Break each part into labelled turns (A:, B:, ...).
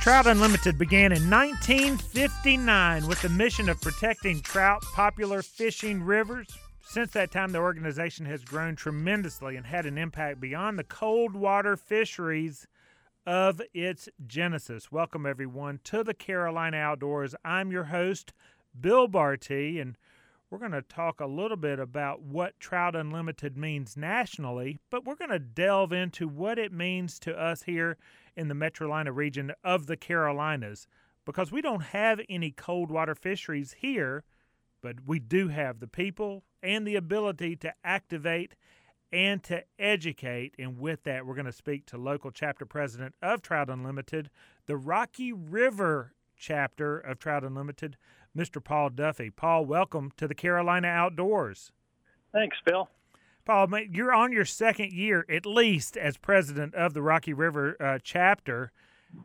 A: Trout Unlimited began in 1959 with the mission of protecting trout popular fishing rivers. Since that time, the organization has grown tremendously and had an impact beyond the cold water fisheries of its genesis. Welcome, everyone, to the Carolina Outdoors. I'm your host, Bill Bartee, and we're going to talk a little bit about what Trout Unlimited means nationally, but we're going to delve into what it means to us here in the Metrolina region of the Carolinas because we don't have any cold water fisheries here, but we do have the people and the ability to activate and to educate. And with that, we're going to speak to local chapter president of Trout Unlimited, the Rocky River chapter of Trout Unlimited, Mr. Paul Duffy. Paul, welcome to the Carolina Outdoors.
B: Thanks, Bill.
A: Paul, you're on your second year at least as president of the Rocky River uh, chapter,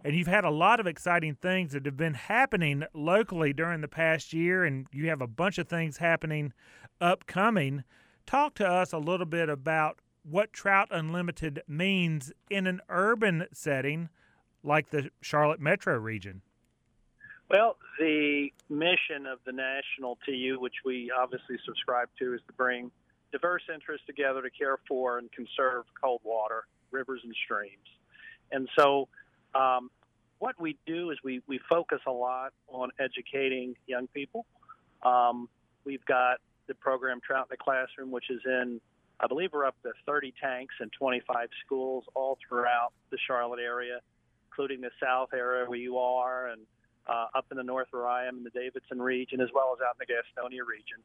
A: and you've had a lot of exciting things that have been happening locally during the past year, and you have a bunch of things happening upcoming. Talk to us a little bit about what Trout Unlimited means in an urban setting like the Charlotte metro region.
B: Well, the mission of the National TU, which we obviously subscribe to, is to bring diverse interests together to care for and conserve cold water, rivers, and streams. And so, um, what we do is we, we focus a lot on educating young people. Um, we've got the program Trout in the Classroom, which is in, I believe we're up to 30 tanks in 25 schools all throughout the Charlotte area, including the South area where you are, and uh, up in the North where I am in the Davidson region, as well as out in the Gastonia region.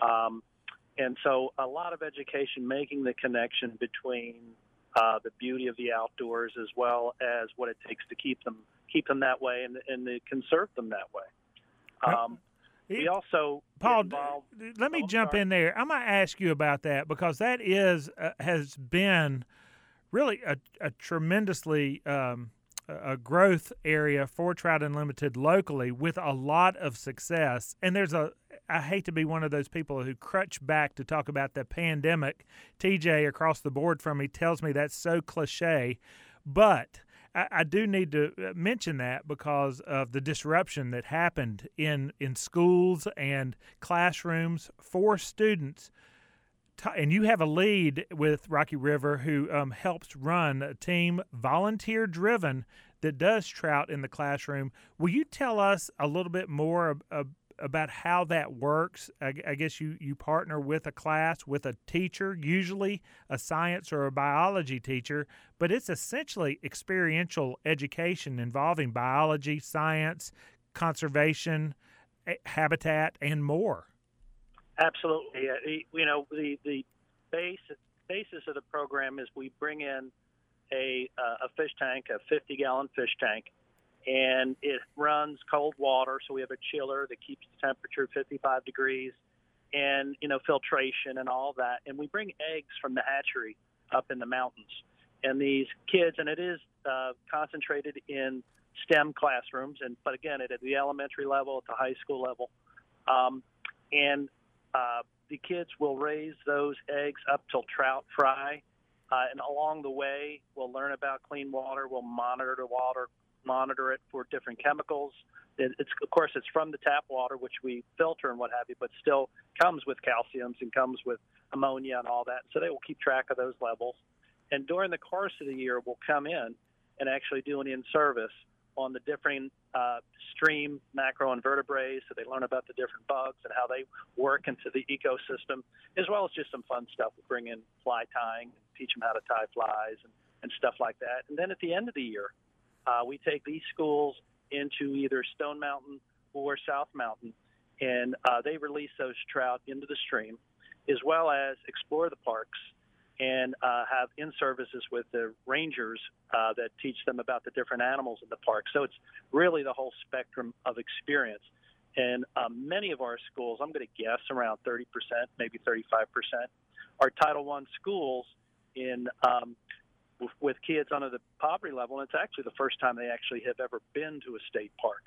B: Um, and so a lot of education making the connection between uh, the beauty of the outdoors as well as what it takes to keep them keep them that way and, and to conserve them that way. Um, we also
A: Paul. Let me oh, jump sorry. in there. I'm going to ask you about that because that is uh, has been really a, a tremendously um, a growth area for Trout Unlimited locally with a lot of success. And there's a I hate to be one of those people who crutch back to talk about the pandemic. TJ across the board from me tells me that's so cliche, but I, I do need to uh, mention that because of the disruption that happened in in schools and classrooms for students. And you have a lead with Rocky River who um, helps run a team volunteer driven that does trout in the classroom. Will you tell us a little bit more about how that works. I, guess you, you partner with a class with a teacher, usually a science or a biology teacher, but it's essentially experiential education involving biology, science, conservation, habitat, and more.
B: Absolutely. You know, the, the base, basis of the program is we bring in a, uh, a fish tank, a 50 gallon fish tank and it runs cold water. So we have a chiller that keeps the temperature 55 degrees, and you know filtration and all that. And we bring eggs from the hatchery up in the mountains. And these kids, and it is uh, concentrated in STEM classrooms, and but again, at the elementary level, at the high school level, um, and uh, the kids will raise those eggs up till trout fry. Uh, and along the way, we'll learn about clean water. We'll monitor the water monitor it for different chemicals. It, it's of course it's from the tap water, which we filter and what have you, but still comes with calciums and comes with ammonia and all that. So they will keep track of those levels. And during the course of the year, we'll come in and actually do an in-service on the different uh, stream macroinvertebrates, so they learn about the different bugs and how they work into the ecosystem, as well as just some fun stuff. We bring in fly tying, teach them how to tie flies and, and stuff like that. And then at the end of the year, uh, we take these schools into either Stone Mountain or South Mountain, and uh, they release those trout into the stream, as well as explore the parks and uh, have in services with the rangers uh, that teach them about the different animals in the park. So it's really the whole spectrum of experience. And um, many of our schools, I'm going to guess around 30%, maybe 35%, are Title I schools in um, with kids under the poverty level, and it's actually the first time they actually have ever been to a state park.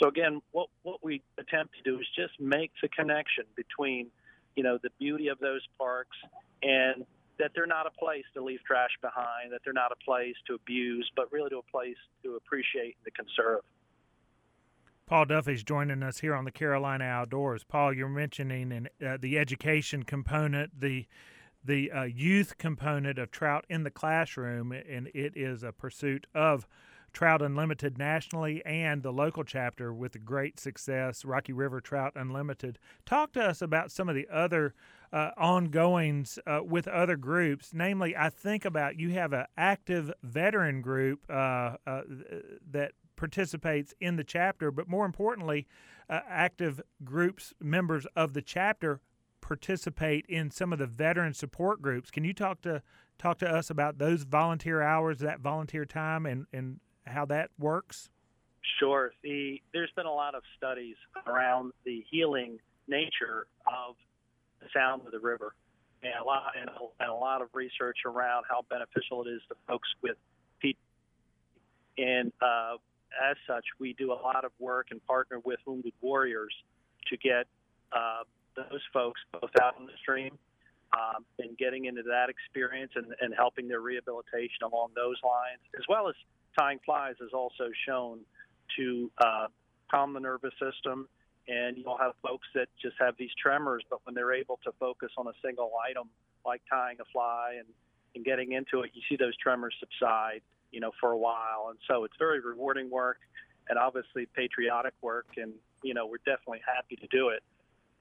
B: So again, what what we attempt to do is just make the connection between, you know, the beauty of those parks and that they're not a place to leave trash behind, that they're not a place to abuse, but really to a place to appreciate and to conserve.
A: Paul Duffy's joining us here on the Carolina Outdoors. Paul, you're mentioning in, uh, the education component, the the uh, youth component of trout in the classroom, and it is a pursuit of Trout Unlimited nationally and the local chapter with great success, Rocky River Trout Unlimited. Talk to us about some of the other uh, ongoings uh, with other groups. Namely, I think about you have an active veteran group uh, uh that participates in the chapter, but more importantly, uh, active groups, members of the chapter participate in some of the veteran support groups. Can you talk to talk to us about those volunteer hours, that volunteer time, and, and how that works?
B: Sure. The, there's been a lot of studies around the healing nature of the sound of the river, and a lot and a, and a lot of research around how beneficial it is to folks with PTSD. And uh, as such, we do a lot of work and partner with Wounded Warriors to get uh, those folks both out on the stream um, and getting into that experience and, and helping their rehabilitation along those lines, as well as tying flies is also shown to uh, calm the nervous system. And you'll have folks that just have these tremors, but when they're able to focus on a single item, like tying a fly and, and getting into it, you see those tremors subside, you know, for a while. And so it's very rewarding work and obviously patriotic work. And, you know, we're definitely happy to do it.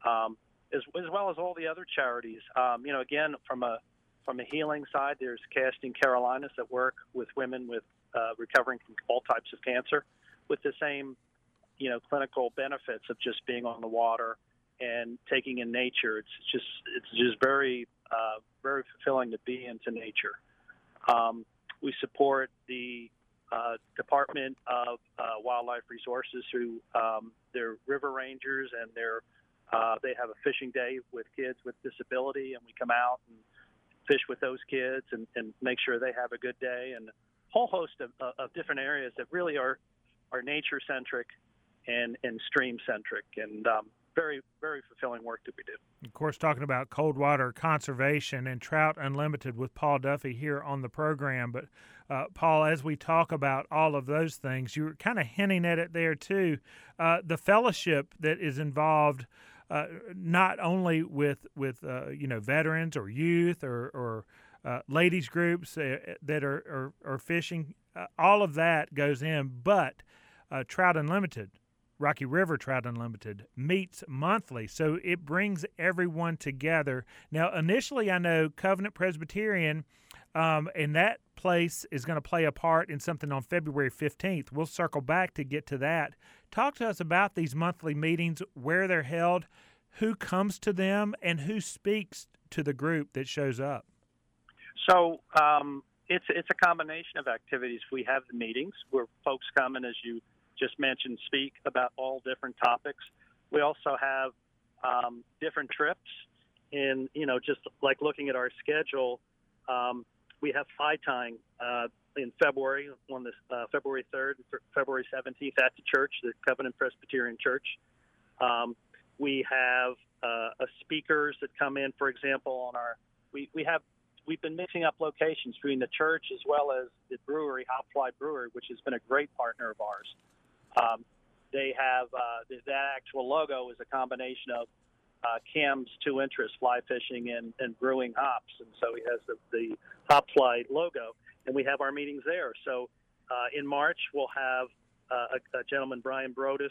B: Um, as, as well as all the other charities. Um, you know, again, from a from a healing side, there's Casting Carolinas that work with women with uh, recovering from all types of cancer with the same, you know, clinical benefits of just being on the water and taking in nature. It's just it's just very uh, very fulfilling to be into nature. Um, we support the uh, Department of uh, Wildlife Resources through um, their river rangers and their uh, they have a fishing day with kids with disability, and we come out and fish with those kids and, and make sure they have a good day and whole host of, uh, of different areas that really are are nature centric and and stream centric and um, very very fulfilling work that we do.
A: Of course, talking about cold water conservation and Trout Unlimited with Paul Duffy here on the program. But uh, Paul, as we talk about all of those things, you were kind of hinting at it there too. Uh, the fellowship that is involved. Uh, not only with with uh, you know veterans or youth or, or uh, ladies groups uh, that are, are, are fishing. Uh, all of that goes in, but uh, Trout Unlimited, Rocky River Trout Unlimited, meets monthly. So it brings everyone together. Now, initially, I know Covenant Presbyterian, um, and that place is going to play a part in something on February 15th. We'll circle back to get to that. Talk to us about these monthly meetings, where they're held, who comes to them, and who speaks to the group that shows up.
B: So um, it's it's a combination of activities. We have the meetings where folks come and, as you just mentioned, speak about all different topics. We also have um, different trips, and you know, just like looking at our schedule, um, we have fly tying uh, in February on this uh, February 3rd, February 17th at the church, the Covenant Presbyterian Church. Um, we have uh, speakers that come in, for example, on our we, we have we've been mixing up locations between the church as well as the brewery, Hopfly Brewery, which has been a great partner of ours. Um, they have uh, that actual logo is a combination of uh, Cam's two interests, fly fishing and, and brewing hops, and so he has the, the Hopfly logo, and we have our meetings there. So uh, in March we'll have uh, a, a, gentleman, Brian Brodus,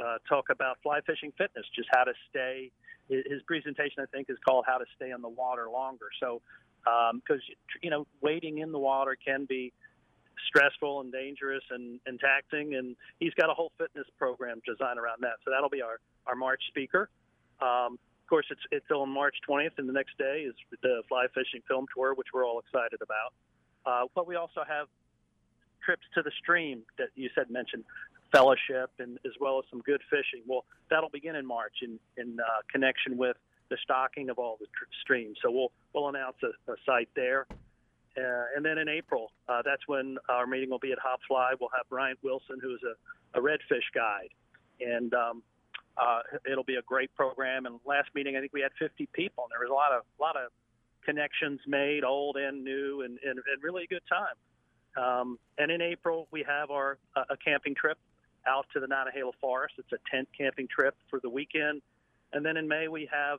B: uh, talk about fly fishing fitness, just how to stay. His presentation, I think, is called "How to Stay on the Water Longer." So because um, you know wading in the water can be stressful and dangerous and, and taxing and he's got a whole fitness program designed around that. So that'll be our, our march speaker. Um, of course it's it's on march 20th and the next day is the fly fishing film tour which we're all excited about. Uh, but we also have trips to the stream that you said mentioned fellowship and as well as some good fishing. Well that'll begin in march in in uh, connection with the stocking of all the tr- streams. So we'll we'll announce a, a site there. Uh, and then in April, uh, that's when our meeting will be at Hopfly. We'll have Bryant Wilson, who's a, a redfish guide, and um, uh, it'll be a great program. And last meeting, I think we had 50 people, and there was a lot of lot of connections made, old and new, and, and, and really a good time. Um, and in April, we have our uh, a camping trip out to the Nantahala Forest. It's a tent camping trip for the weekend. And then in May, we have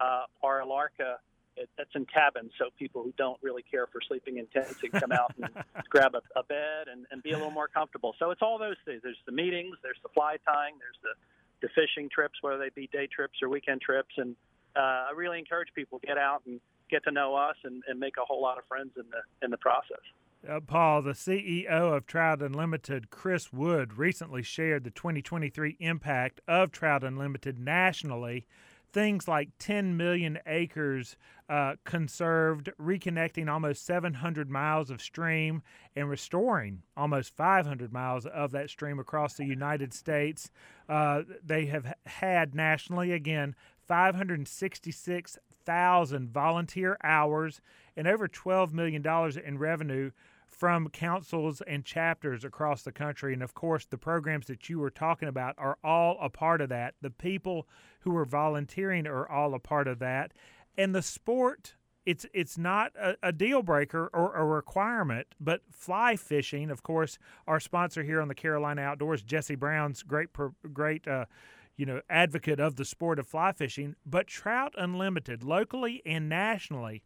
B: uh, our Alarka. It, that's in cabins, so people who don't really care for sleeping in tents can come out and grab a, a bed and, and be a little more comfortable. So it's all those things. There's the meetings, there's the fly tying, there's the, the fishing trips, whether they be day trips or weekend trips. And uh, I really encourage people to get out and get to know us and, and make a whole lot of friends in the in the process.
A: Uh, Paul, the CEO of Trout Unlimited, Chris Wood, recently shared the 2023 impact of Trout Unlimited nationally. Things like 10 million acres uh, conserved, reconnecting almost 700 miles of stream, and restoring almost 500 miles of that stream across the United States. Uh, they have had nationally, again, 566,000 volunteer hours and over $12 million in revenue from councils and chapters across the country. And of course, the programs that you were talking about are all a part of that. The people who are volunteering are all a part of that. And the sport, it's it's not a, a deal breaker or a requirement, but fly fishing, of course, our sponsor here on the Carolina Outdoors, Jesse Brown's great great uh, you know advocate of the sport of fly fishing, but Trout Unlimited, locally and nationally,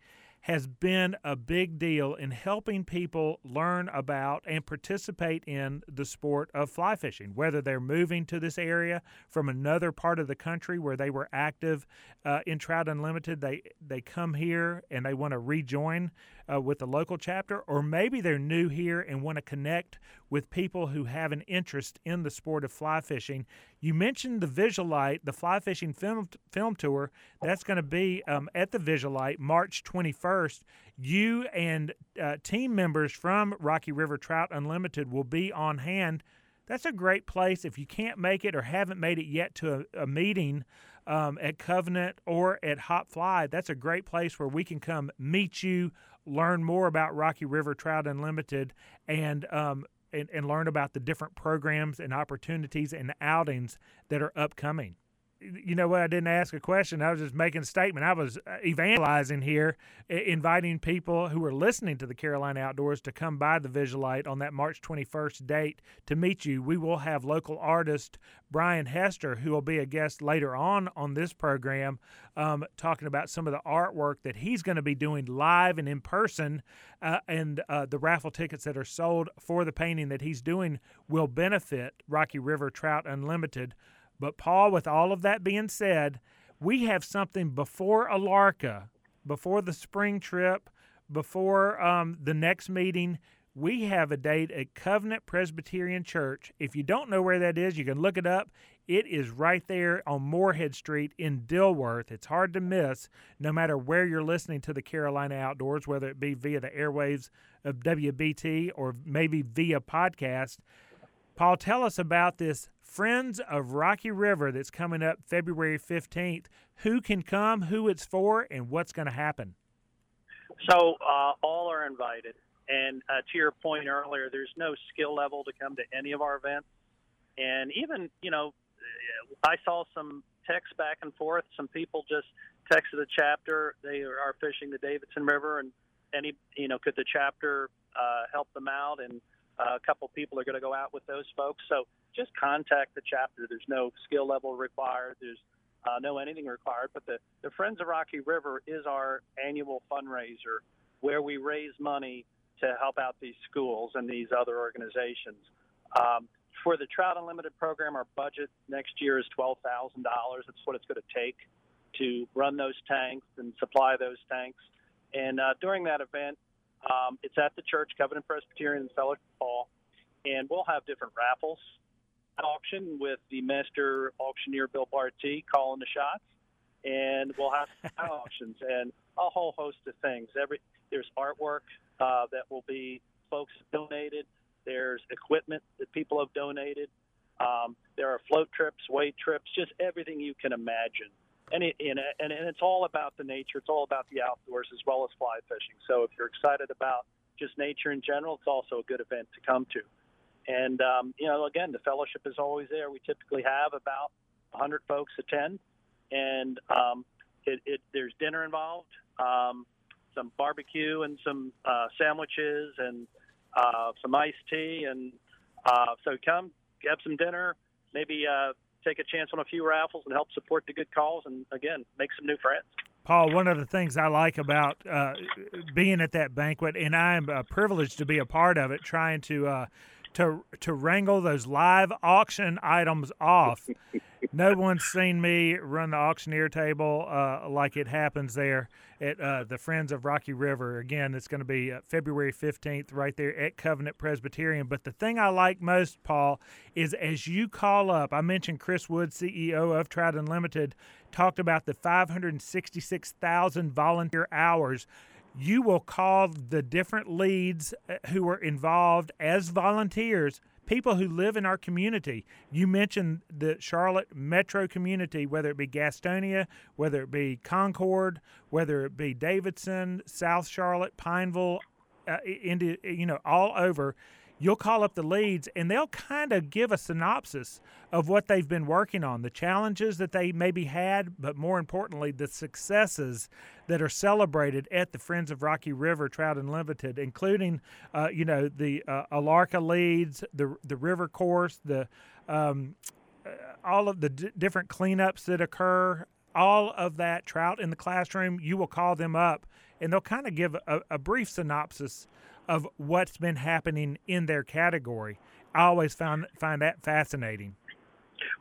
A: has been a big deal in helping people learn about and participate in the sport of fly fishing, whether they're moving to this area from another part of the country where they were active uh, in Trout Unlimited. They they come here and they want to rejoin uh, with the local chapter, or maybe they're new here and want to connect with people who have an interest in the sport of fly fishing. You mentioned the Visualite, the fly fishing film film tour. That's going to be um, at the Visualite March 21st. You and uh, team members from Rocky River Trout Unlimited will be on hand. That's a great place if you can't make it or haven't made it yet to a, a meeting um, at Covenant or at Hop Fly. That's a great place where we can come meet you, learn more about Rocky River Trout Unlimited, and um, and, and learn about the different programs and opportunities and outings that are upcoming you know what? I didn't ask a question. I was just making a statement. I was uh, evangelizing here, inviting people who are listening to the Carolina Outdoors to come by the Visualite on that March 21st date to meet you. We will have local artist Brian Hester, who will be a guest later on on this program, um, talking about some of the artwork that he's going to be doing live and in person. Uh, and uh, the raffle tickets that are sold for the painting that he's doing will benefit Rocky River Trout Unlimited but, Paul, with all of that being said, we have something before Alarka, before the spring trip, before um, the next meeting. We have a date at Covenant Presbyterian Church. If you don't know where that is, you can look it up. It is right there on Morehead Street in Dilworth. It's hard to miss no matter where you're listening to the Carolina Outdoors, whether it be via the airwaves of WBT or maybe via podcast. Paul, tell us about this Friends of Rocky River that's coming up February 15th. Who can come, who it's for, and what's going to happen?
B: So, uh, all are invited. And uh, to your point earlier, there's no skill level to come to any of our events. And even, you know, I saw some texts back and forth. Some people just texted the chapter. They are fishing the Davidson River, and any, you know, could the chapter uh, help them out? And uh, a couple people are going to go out with those folks. So just contact the chapter. There's no skill level required. There's uh, no anything required. But the, the Friends of Rocky River is our annual fundraiser where we raise money to help out these schools and these other organizations. Um, for the Trout Unlimited program, our budget next year is $12,000. That's what it's going to take to run those tanks and supply those tanks. And uh, during that event, um, it's at the church, Covenant Presbyterian in Fellowship Hall, and we'll have different raffles auction with the master auctioneer Bill Bartee calling the shots, and we'll have auctions and a whole host of things. Every there's artwork uh, that will be folks donated. There's equipment that people have donated. Um, there are float trips, wade trips, just everything you can imagine and it, and, and it's all about the nature. It's all about the outdoors as well as fly fishing. So if you're excited about just nature in general, it's also a good event to come to. And um, you know, again, the fellowship is always there. We typically have about 100 folks attend, and um, it, it, there's dinner involved. Um, some barbecue and some uh, sandwiches and uh, some iced tea. And uh, so come, have some dinner, maybe uh, take a chance on a few raffles and help support the good cause. And again, make some new friends.
A: Paul, one of the things I like about uh, being at that banquet, and I'm uh, privileged to be a part of it, trying to uh, to to wrangle those live auction items off. no one's seen me run the auctioneer table uh, like it happens there at uh, the Friends of Rocky River. Again, it's going to be uh, February 15th right there at Covenant Presbyterian. But the thing I like most, Paul, is as you call up, I mentioned Chris Wood, CEO of Trout Unlimited, talked about the 566,000 volunteer hours you will call the different leads uh, who are involved as volunteers people who live in our community. You mentioned the Charlotte metro community, whether it be Gastonia, whether it be Concord, whether it be Davidson, South Charlotte, Pineville, uh, you know all over you'll call up the leads and they'll kind of give a synopsis of what they've been working on, the challenges that they maybe had, but more importantly, the successes that are celebrated at the Friends of Rocky River Trout Unlimited, including, uh, you know, the uh, Alarka leads, the the river course, the um, uh, all of the d- different cleanups that occur, all of that trout in the classroom. You will call them up, and they'll kind of give a, a brief synopsis of what's been happening in their category. I always found find that fascinating.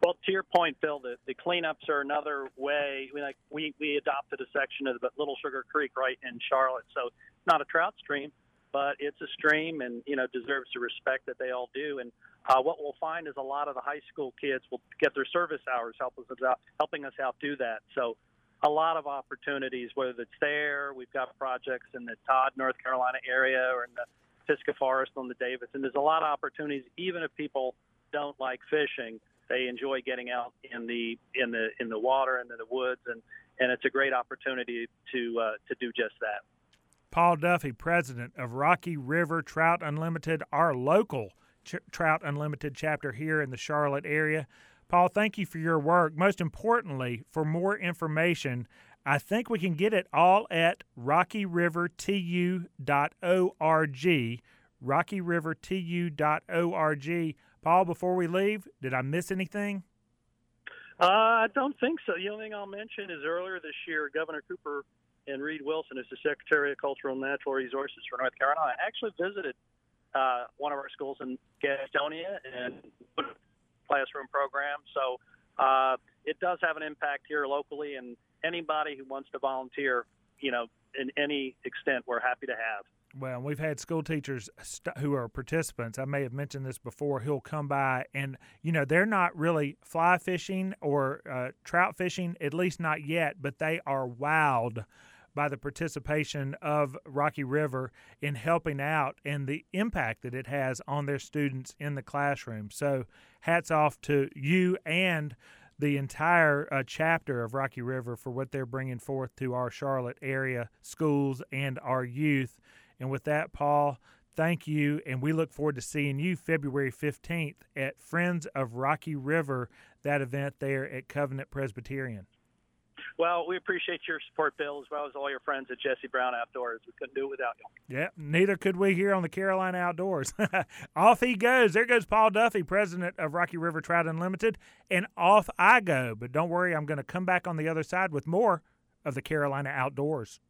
B: Well, to your point, Bill, the, the cleanups are another way. We like we, we adopted a section of the Little Sugar Creek right in Charlotte, so not a trout stream, but it's a stream, and you know deserves the respect that they all do. And uh, what we'll find is a lot of the high school kids will get their service hours help us out, helping us out do that. So a lot of opportunities, whether it's there, we've got projects in the Todd, North Carolina area or in the Pisgah Forest on the Davis. And There's a lot of opportunities, even if people don't like fishing, they enjoy getting out in the in the in the water and in the woods, and and it's a great opportunity to uh, to do just that.
A: Paul Duffy, president of Rocky River Trout Unlimited, our local Ch- Trout Unlimited chapter here in the Charlotte area. Paul, thank you for your work. Most importantly, for more information, I think we can get it all at rockyrivertu.org. rockyrivertu.org. Paul, before we leave, did I miss anything?
B: Uh, I don't think so. The only thing I'll mention is earlier this year, Governor Cooper and Reid Wilson, as the Secretary of Cultural and Natural Resources for North Carolina, actually visited uh, one of our schools in Gastonia and classroom program. So uh, it does have an impact here locally, and anybody who wants to volunteer, you know, in any extent, we're happy to have.
A: Well, we've had school teachers st- who are participants. I may have mentioned this before. Who'll come by and you know they're not really fly fishing or uh, trout fishing, at least not yet, but they are wowed by the participation of Rocky River in helping out and the impact that it has on their students in the classroom. So, hats off to you and the entire uh, chapter of Rocky River for what they're bringing forth to our Charlotte area schools and our youth. And with that, Paul, thank you. And we look forward to seeing you February 15th at Friends of Rocky River, that event there at Covenant Presbyterian.
B: Well, we appreciate your support, Bill, as well as all your friends at Jesse Brown Outdoors. We couldn't do it without you.
A: Yeah, neither could we here on the Carolina Outdoors. off he goes. There goes Paul Duffy, president of Rocky River Trout Unlimited, and off I go. But don't worry, I'm going to come back on the other side with more of the Carolina Outdoors.